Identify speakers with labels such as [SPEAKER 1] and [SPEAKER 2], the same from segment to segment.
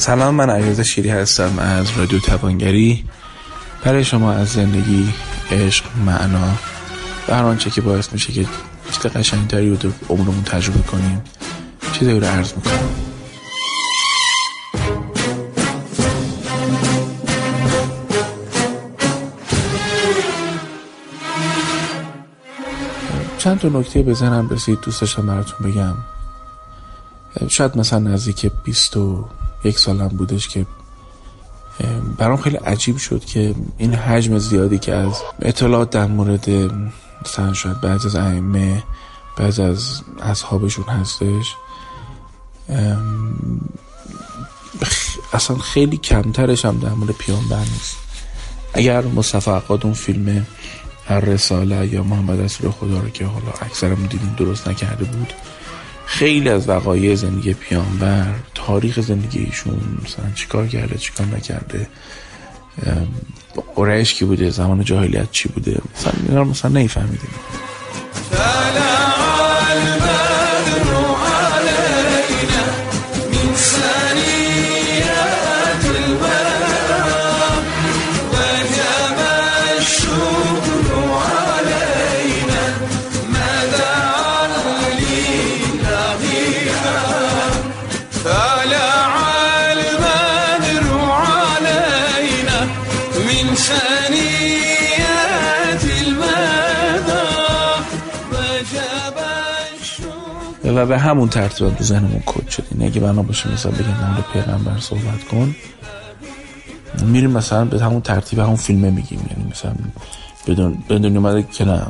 [SPEAKER 1] سلام من علیرضا شیری هستم از رادیو توانگری. برای شما از زندگی عشق معنا و هر آنچه که باعث میشه که چیز قشنگتری رو در عمرمون تجربه کنیم چیزی رو عرض می‌کنم. چند تا نکته بزنم رسید دوست داشتم براتون بگم. شاید مثلا نزدیک بیست و یک سالم بودش که برام خیلی عجیب شد که این حجم زیادی که از اطلاعات در مورد مثلا شاید بعض از ائمه بعض از اصحابشون هستش اصلا خیلی کمترش هم در مورد پیامبر نیست. اگر مصطفی اون فیلم هر رساله یا محمد رسول خدا رو که حالا اکثرمون دیدیم درست نکرده بود خیلی از وقایع زندگی پیامبر تاریخ زندگی ایشون مثلا چیکار کرده چیکار نکرده قریش کی بوده زمان جاهلیت چی بوده؟ مثلا اینا مثلا نیفهمیدیم و به همون ترتیب تو ذهنمون کد شد اگه بنا باشه مثلا بگم مورد پیغمبر صحبت کن. میریم مثلا به همون ترتیب همون فیلمه میگیم. یعنی مثلا بدون بدون اومده که نه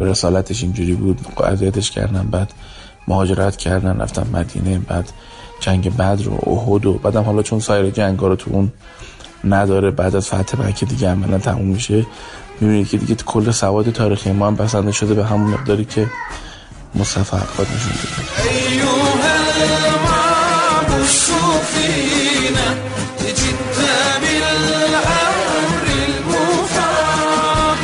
[SPEAKER 1] رسالتش اینجوری بود اذیتش کردن بعد مهاجرت کردن رفتن مدینه بعد جنگ بدر و احد و بعدم حالا چون سایر جنگ رو تو اون نداره بعد از فتح مکه دیگه عملا تموم میشه. می‌بینید که دیگه کل سواد تاریخی ما هم بسنده شده به همون مقداری که مصطفى قد أيها
[SPEAKER 2] المعب الصوفينا جئت بالعمر المفاق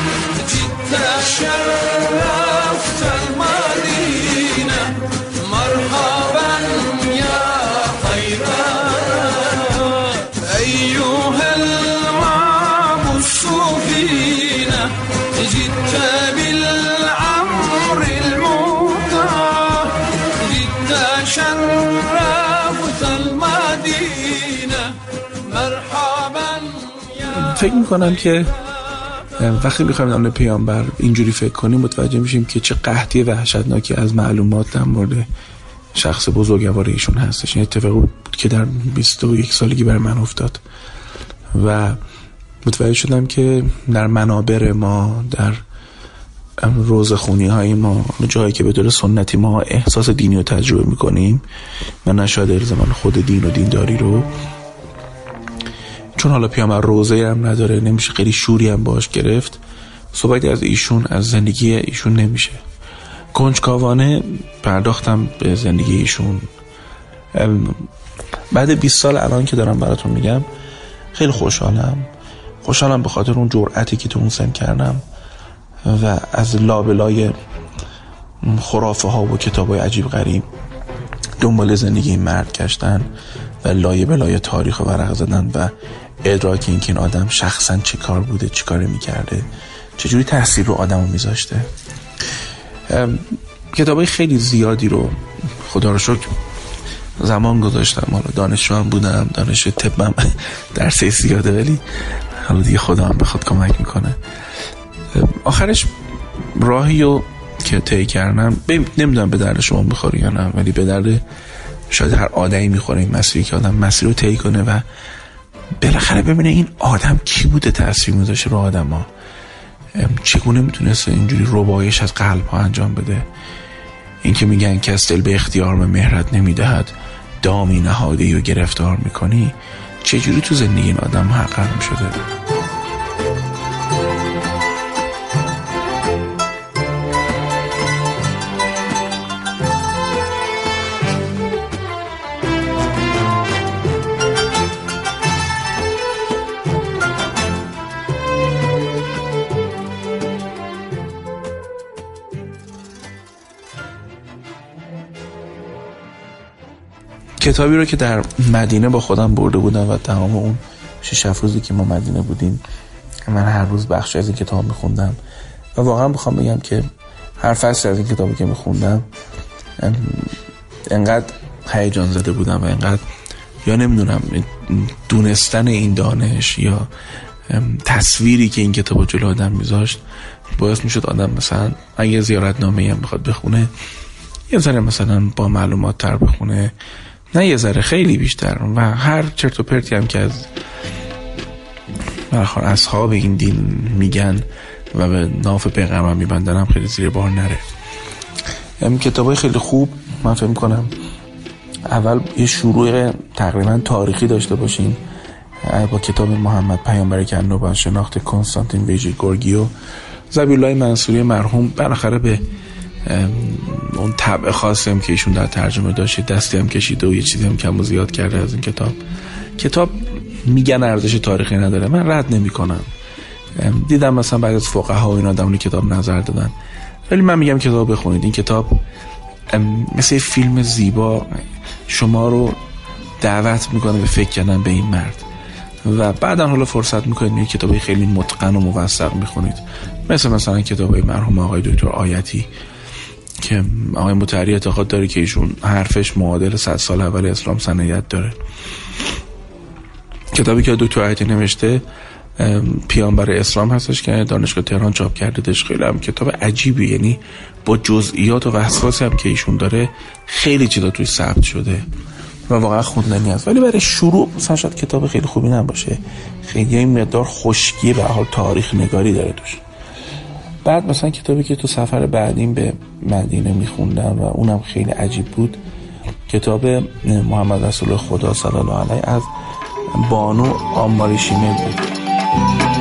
[SPEAKER 2] جئت شرفت المدينة. مرحبا يا خير. أيها المعب الصوفينا جئت بالأمر
[SPEAKER 1] فکر می‌کنم که وقتی می‌خوایم نام پیامبر اینجوری فکر کنیم متوجه میشیم که چه قحطی وحشتناکی از معلومات در مورد شخص بزرگوار ایشون هستش. این اتفاق بود که در 21 سالگی بر من افتاد و متوجه شدم که در منابر ما در روزخونی های ما جایی که به طور سنتی ما احساس دینی رو تجربه می‌کنیم من نشاید زمان خود دین و دینداری رو چون حالا پیامبر روزه هم نداره نمیشه خیلی شوری هم باش گرفت. صحبتی از ایشون از زندگی ایشون نمیشه. کنجکاوانه پرداختم به زندگی ایشون. بعد 20 سال الان که دارم براتون میگم خیلی خوشحالم. خوشحالم به خاطر اون جرأتی که تو اون سن کردم و از لابلای خرافه ها و کتاب های عجیب غریب دنبال زندگی مرد کشتن و لایه به لایه تاریخ ورق زدن و ادراک این که این آدم شخصا چه کار بوده چه کار می‌کرده چجوری تاثیر رو آدم رو میذاشته؟ کتاب های خیلی زیادی رو خدا رو شکر زمان گذاشتم. حالا دانشجو هم بودم دانش طبم درسه زیاده ولی حالا دیگه خدا هم بخواد کمک می‌کنه. آخرش راهی رو که طی کردم نمی‌دونم به درد شما می‌خوره یا نه ولی به درد شاید هر آدمی می‌خوره این مسیری که آدم مسیر رو طی کنه و بالاخره ببینه این آدم کی بوده تاثیر میذاشه رو آدم ها چگونه می‌تونست اینجوری ربایش از قلب ها انجام بده؟ این که میگن کس دل به اختیار به مهرت نمی‌دهد دامی نهاده و گرفتار می‌کنی؟ چجوری تو زندگی این آدم محقق می‌شده کتابی رو که در مدینه با خودم برده بودم و تمام اون شش روزی که ما مدینه بودیم من هر روز بخش از این کتاب میخوندم. و واقعا بخوام بگم که هر فصل از این کتابی که میخوندم انقدر هیجان زده بودم و انقدر یا نمی‌دونم دونستن این دانش یا تصویری که این کتاب جلو آدم میذاشت باعث می‌شد آدم مثلا اگه زیارت نامه هم بخواد بخونه یه ذره مثلا با معلومات تر بخونه. نه یه ذره خیلی بیشتر. و هر چرت و پرتی هم که از برخور اصحاب این دین میگن و به ناف پیغمبر میبندن هم خیلی زیر بار نره. کتاب های خیلی خوب من فکر کنم اول یه شروع تقریبا تاریخی داشته باشین با کتاب محمد پیامبر کنوبان شناخت کنستانتین ویجی گورگیو زبیلای منصوری مرحوم بالاخره به اون طبع خاصی هم که ایشون در ترجمه داشته دستی هم کشیده و یه چیزی هم کم و زیاد کرده از این کتاب. کتاب میگن ارزش تاریخی نداره. من رد نمی کنم دیدم مثلا بعد از فقها و اینا در کتاب نظر دادن. ولی من میگم کتاب بخونید. این کتاب مثل فیلم زیبا. شما رو دعوت می‌کنه به فکر کردن به این مرد. و بعدا حالا فرصت می‌کنید یه کتابی خیلی متقن و موثق می‌خونید مثل مثلا کتاب مرحوم آقای دکتر آیتی. که آقای متحری اعتقاد داره که ایشون حرفش معادل صد سال اول اسلام سنیت داره. کتابی که دکتر آیتی نوشته پیامبر اسلام هستش که دانشگاه تهران چاپ کرده خیلی هم کتاب عجیبی یعنی با جزئیات و وسواسی هم که ایشون داره خیلی چیزا توی ثبت شده و واقعا خوندنی است. ولی برای شروع مثلا شاید کتاب خیلی خوبی نباشه. خیلی این مقدار خشکی به حال تاریخ نگاری داره توش. بعد مثلا کتابی که تو سفر بعدیم به مدینه میخوندم و اونم خیلی عجیب بود کتاب محمد رسول خدا صلی الله علیه از بانو آماری شیمل بود.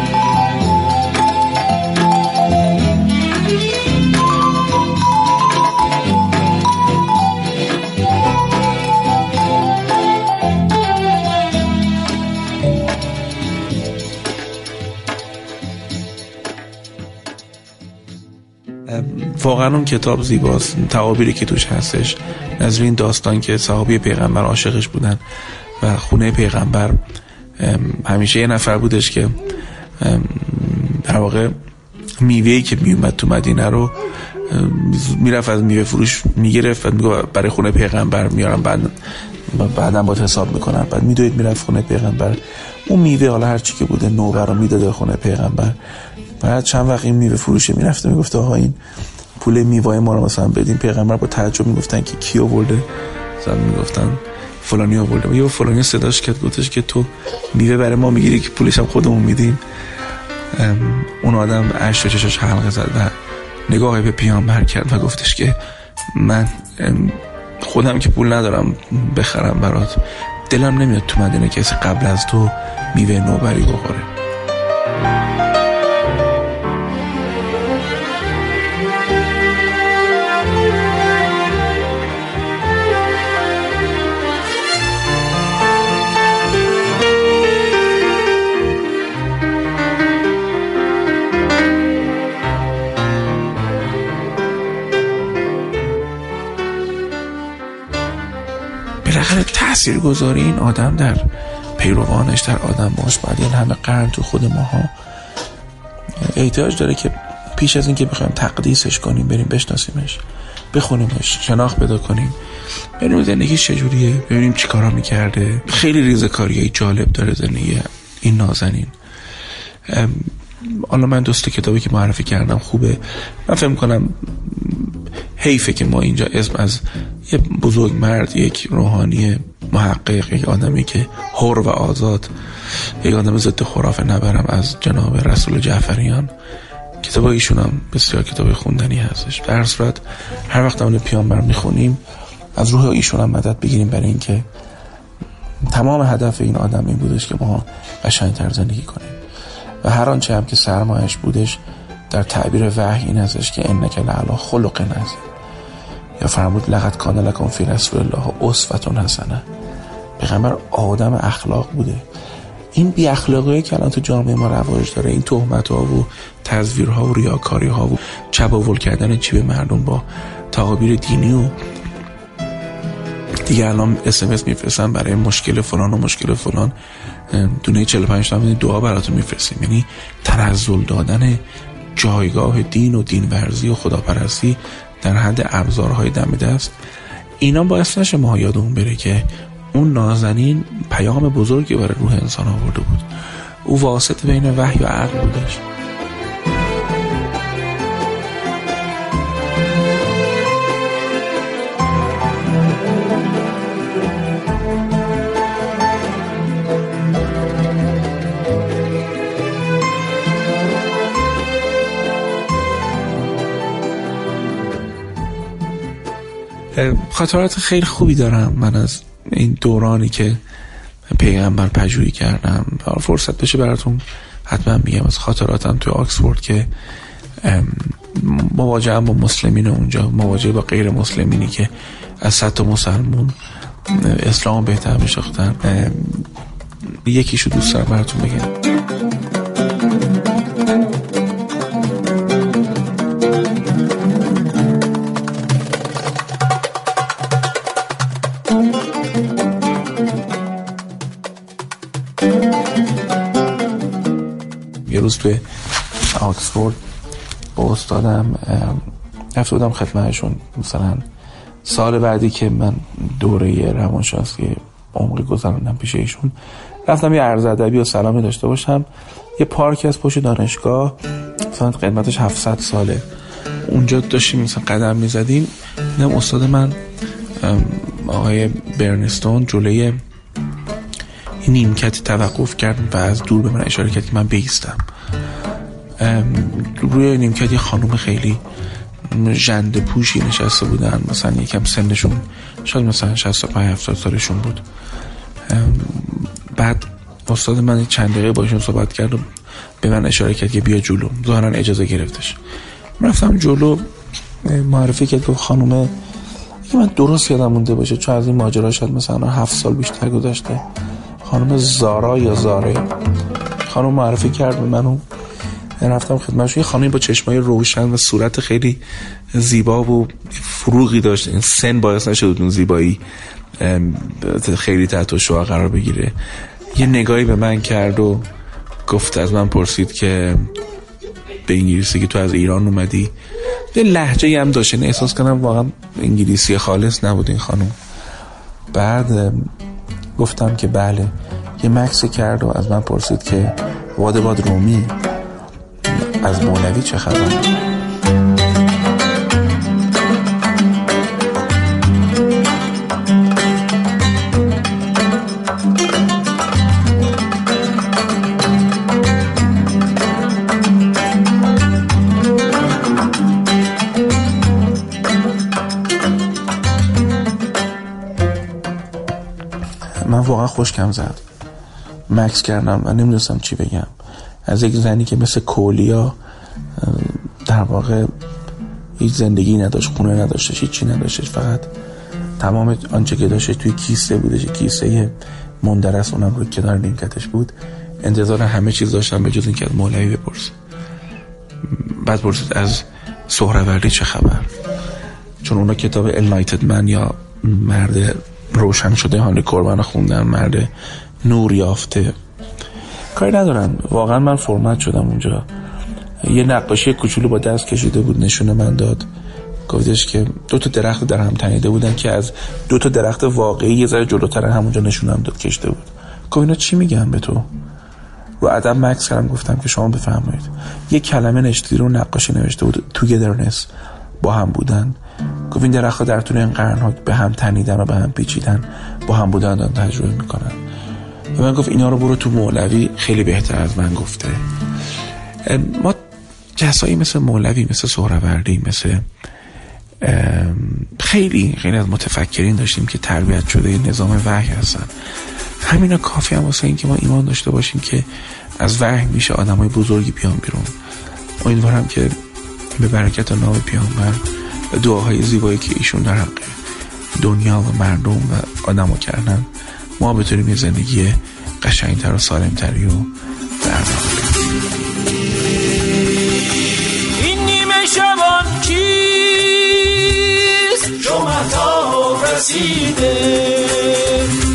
[SPEAKER 1] واقعا اون کتاب زیباست. تعابیری که توش هستش. نظر این داستان که صحابی پیغمبر عاشقش بودن و خونه پیغمبر همیشه یه نفر بودش که در واقع میوهی که میومد تو مدینه رو می‌رفت از میوه فروش می‌گرفت و میگو برای خونه پیغمبر میارم بعد بعدم با حساب می‌کنن بعد میدوید می‌رفت خونه پیغمبر. اون میوه حالا هرچی که بوده نوبر رو می‌داده خونه پیغمبر. بعد چند وقت این میوه فروشه می‌رفته می‌گفته آقا این پول میوه ما رو مثلا بدین. پیغمبر با تعجب می‌گفتن که کی آورده. مثلا می‌گفتن فلانی آورده. یا فلانی صداش کرد گفتش که تو میوه برای ما می‌گیری که پولش هم خودمون میدیم. اون آدم عشق چشش حلقه زد و نگاه به پیامبر کرد و گفتش که من خودم که پول ندارم بخرم برات. دلم نمیاد تو مدینه کسی قبل از تو میوه نوبری بخوره. بالاخره تأثیر گذاری این آدم در پیروانش در آدم باش. بعد این همه قرن تو خود ماها احتیاج داره که پیش از اینکه بخوایم تقدیسش کنیم بریم بشناسیمش بخونیمش شناخت پیدا کنیم. ببینیم زندگی چجوریه ببینیم چی کارا می‌کرده. خیلی ریزکاری جالب داره زندگی این نازنین. حالا من دوست کتابی که معرفی کردم خوبه. من فهم کنم حیفه که ما اینجا اسم از یه بزرگ مرد یک روحانی محقق یک آدمی که حر و آزاد یک آدم ضد خرافه نبرم از جناب رسول جعفریان. کتاب ایشون هم بسیار کتاب خوندنی هستش. در صورت هر وقت اون پیامبر می‌خونیم از روح ایشون هم مدد بگیریم برای اینکه تمام هدف این آدم این بودش که ما قشنگتر زندگی کنیم. و هر آنچه هم که سرمایش بودش در تعبیر وحی این ازش که انک لعلا خلق نزد یا فرمود لقد کان لکم فی رسول الله اسوتون حسنه پیغمبر آدم اخلاق بوده. این بی اخلاقی که الان تو جامعه ما رواج داره. این تهمت ها و ها و ریاکاری ها و چباول کردن به مردم با تقابیر دینی و دیگه الان اسمس میفرستن برای مشکل فلان و مشکل فلان. دونه 45 تا دعا براتون میفرستیم. یعنی تنزل دادن جایگاه دین و دین ورزی و خداپرستی در حد ابزارهای دم دست. اینا باعث نشه ما یادمون بره که اون نازنین پیام بزرگی برای روح انسان آورده بود. او واسط بین وحی و عقل بودش. خاطرات خیلی خوبی دارم. من از این دورانی که پیغمبر پژوهی کردم فرصت بشه براتون حتما میگم از خاطراتم تو آکسفورد که مواجه با مسلمین اونجا مواجه با غیر مسلمینی که از صد مسلمون اسلام بهتر میشاختن یکیشو دوست دارم براتون بگم. توی آکسفورد با استادم رفته بودم خدمتشون مثلا سال بعدی که من دوره روانشناسی عمقی گذراندم پیش ایشون رفتم یه عرض ادبی و سلامی داشته باشم. یه پارک از پشت دانشگاه مثلا قدمتش 700 ساله. اونجا داشتیم مثلا قدم می‌زدیم. دیدم استاد من آقای برنستون جلوی نیمکت توقف کرد و از دور به من اشاره کرد که من بیستم. روی نیمکت یه خانوم خیلی جند پوشی نشسته بودن. مثلا یکم سنشون شاید مثلا 65 70 سالشون بود. بعد استاد من چند دقیقه باشون صحبت کرد و به من اشاره کرد که بیا جلو. ظاهرا اجازه گرفتش. رفتم جلو معرفی کرد که خانومه من درست یادم مونده باشه چون از این ماجرا شاید مثلا هفت سال بیشتر گذشته. خانم زارا یا زاره خانم معرفی کرد به منو رفتم خدمتش یه خانمی با چشمای روشن و صورت خیلی زیبا و فروغی داشت. این سن باعث نشد اون زیبایی خیلی تحت شعا قرار بگیره. یه نگاهی به من کرد و گفت از من پرسید که به انگلیسی که تو از ایران اومدی. یه لحجه هم داشت. یعنی احساس کنم واقعا انگلیسی خالص نبود این خانم. بعد گفتم که بله. یه مکسی کرد و از من پرسید که واد باد رومی از مولوی چه خبر؟ من واقعا خوشکم زد. مکس کردم و نمی‌دونستم چی بگم. از یک زنی که مثل کولیا در واقع هیچ زندگی نداشت خونه نداشتش هیچی نداشتش فقط تمام آنچه که داشته توی کیسه بودش کیسه مندرس اونم روی کنار نیمکتش بود. انتظار همه چیز داشتم به جز اینکه از مولوی بپرس بعد پرسید از سهروردی چه خبر؟ چون اونا کتاب النایتد من یا مرد روشن شده هانری کوربان خوندن مرد نور یافته. کاری ندارم. واقعا من فرمت شدم اونجا. یه نقاشی کوچولو با دست کشیده بود نشونه من داد. گفتش که دو تا درخت در هم تنیده بودن که از دو تا درخت واقعی یه ذره جلوتر همونجا نشونم داد کشته بود. گفت اینا چی میگن به تو؟ رو ادب مکس کردم گفتم که شما بفرمایید. یه کلمه نشتی رو نقاشی نوشته بود توگدرنس با هم بودن. گفت این در طول این قرن به هم تنیدن و به هم پیچیدن. با هم بودن تجربه می‌کنن. و من گفت اینا رو برو تو مولوی خیلی بهتر از من گفته. ما کسایی مثل مولوی مثل سهروردی مثل خیلی خیلی از متفکرین داشتیم که تربیت شده نظام وحی هستن. همینا کافی هم واسه اینکه ما ایمان داشته باشیم که از وحی میشه های بزرگی بیان بیرون. امیدوارم که به برکت نام پیامبر دعاهای زیبایی که ایشون در حق دنیا و مردم و آدمو کردن ما بتونیم یه زندگی قشنگتر و سالمتری و برنامه
[SPEAKER 2] این نیمه شبان رسیده رسیده.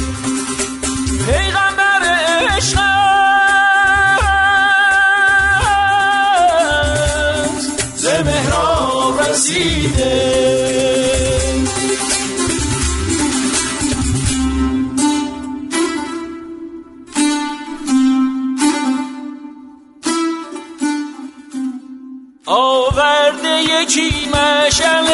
[SPEAKER 2] آورده یکی مشل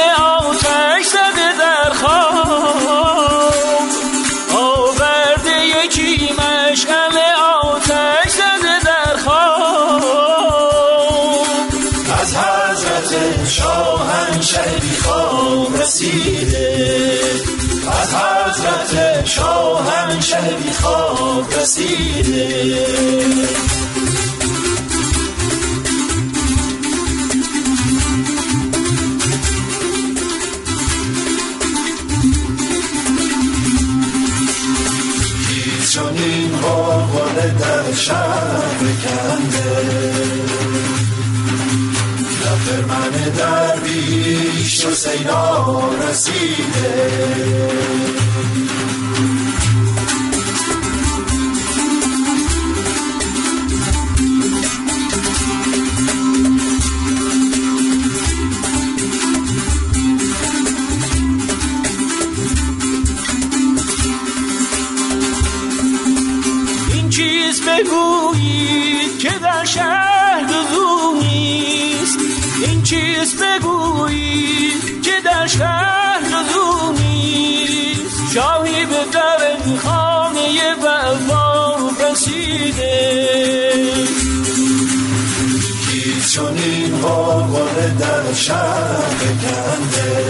[SPEAKER 3] سینا رسیده.
[SPEAKER 2] این چیز بگویید که در شهر دزو نیست این چیز بگویید در شهر دزو نیست شاهی به در خانه وفا رسیده.
[SPEAKER 3] چنین غلغله در شهر کنده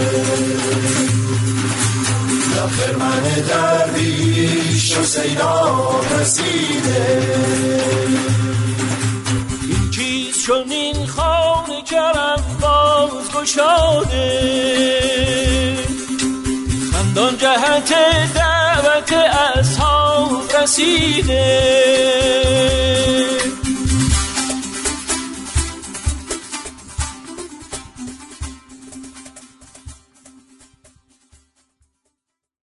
[SPEAKER 3] لب من درویش و سینا رسیده.
[SPEAKER 2] این چیز چون این خانه کرم باز گشاده خندان جهت دعوت اصحاب رسیده.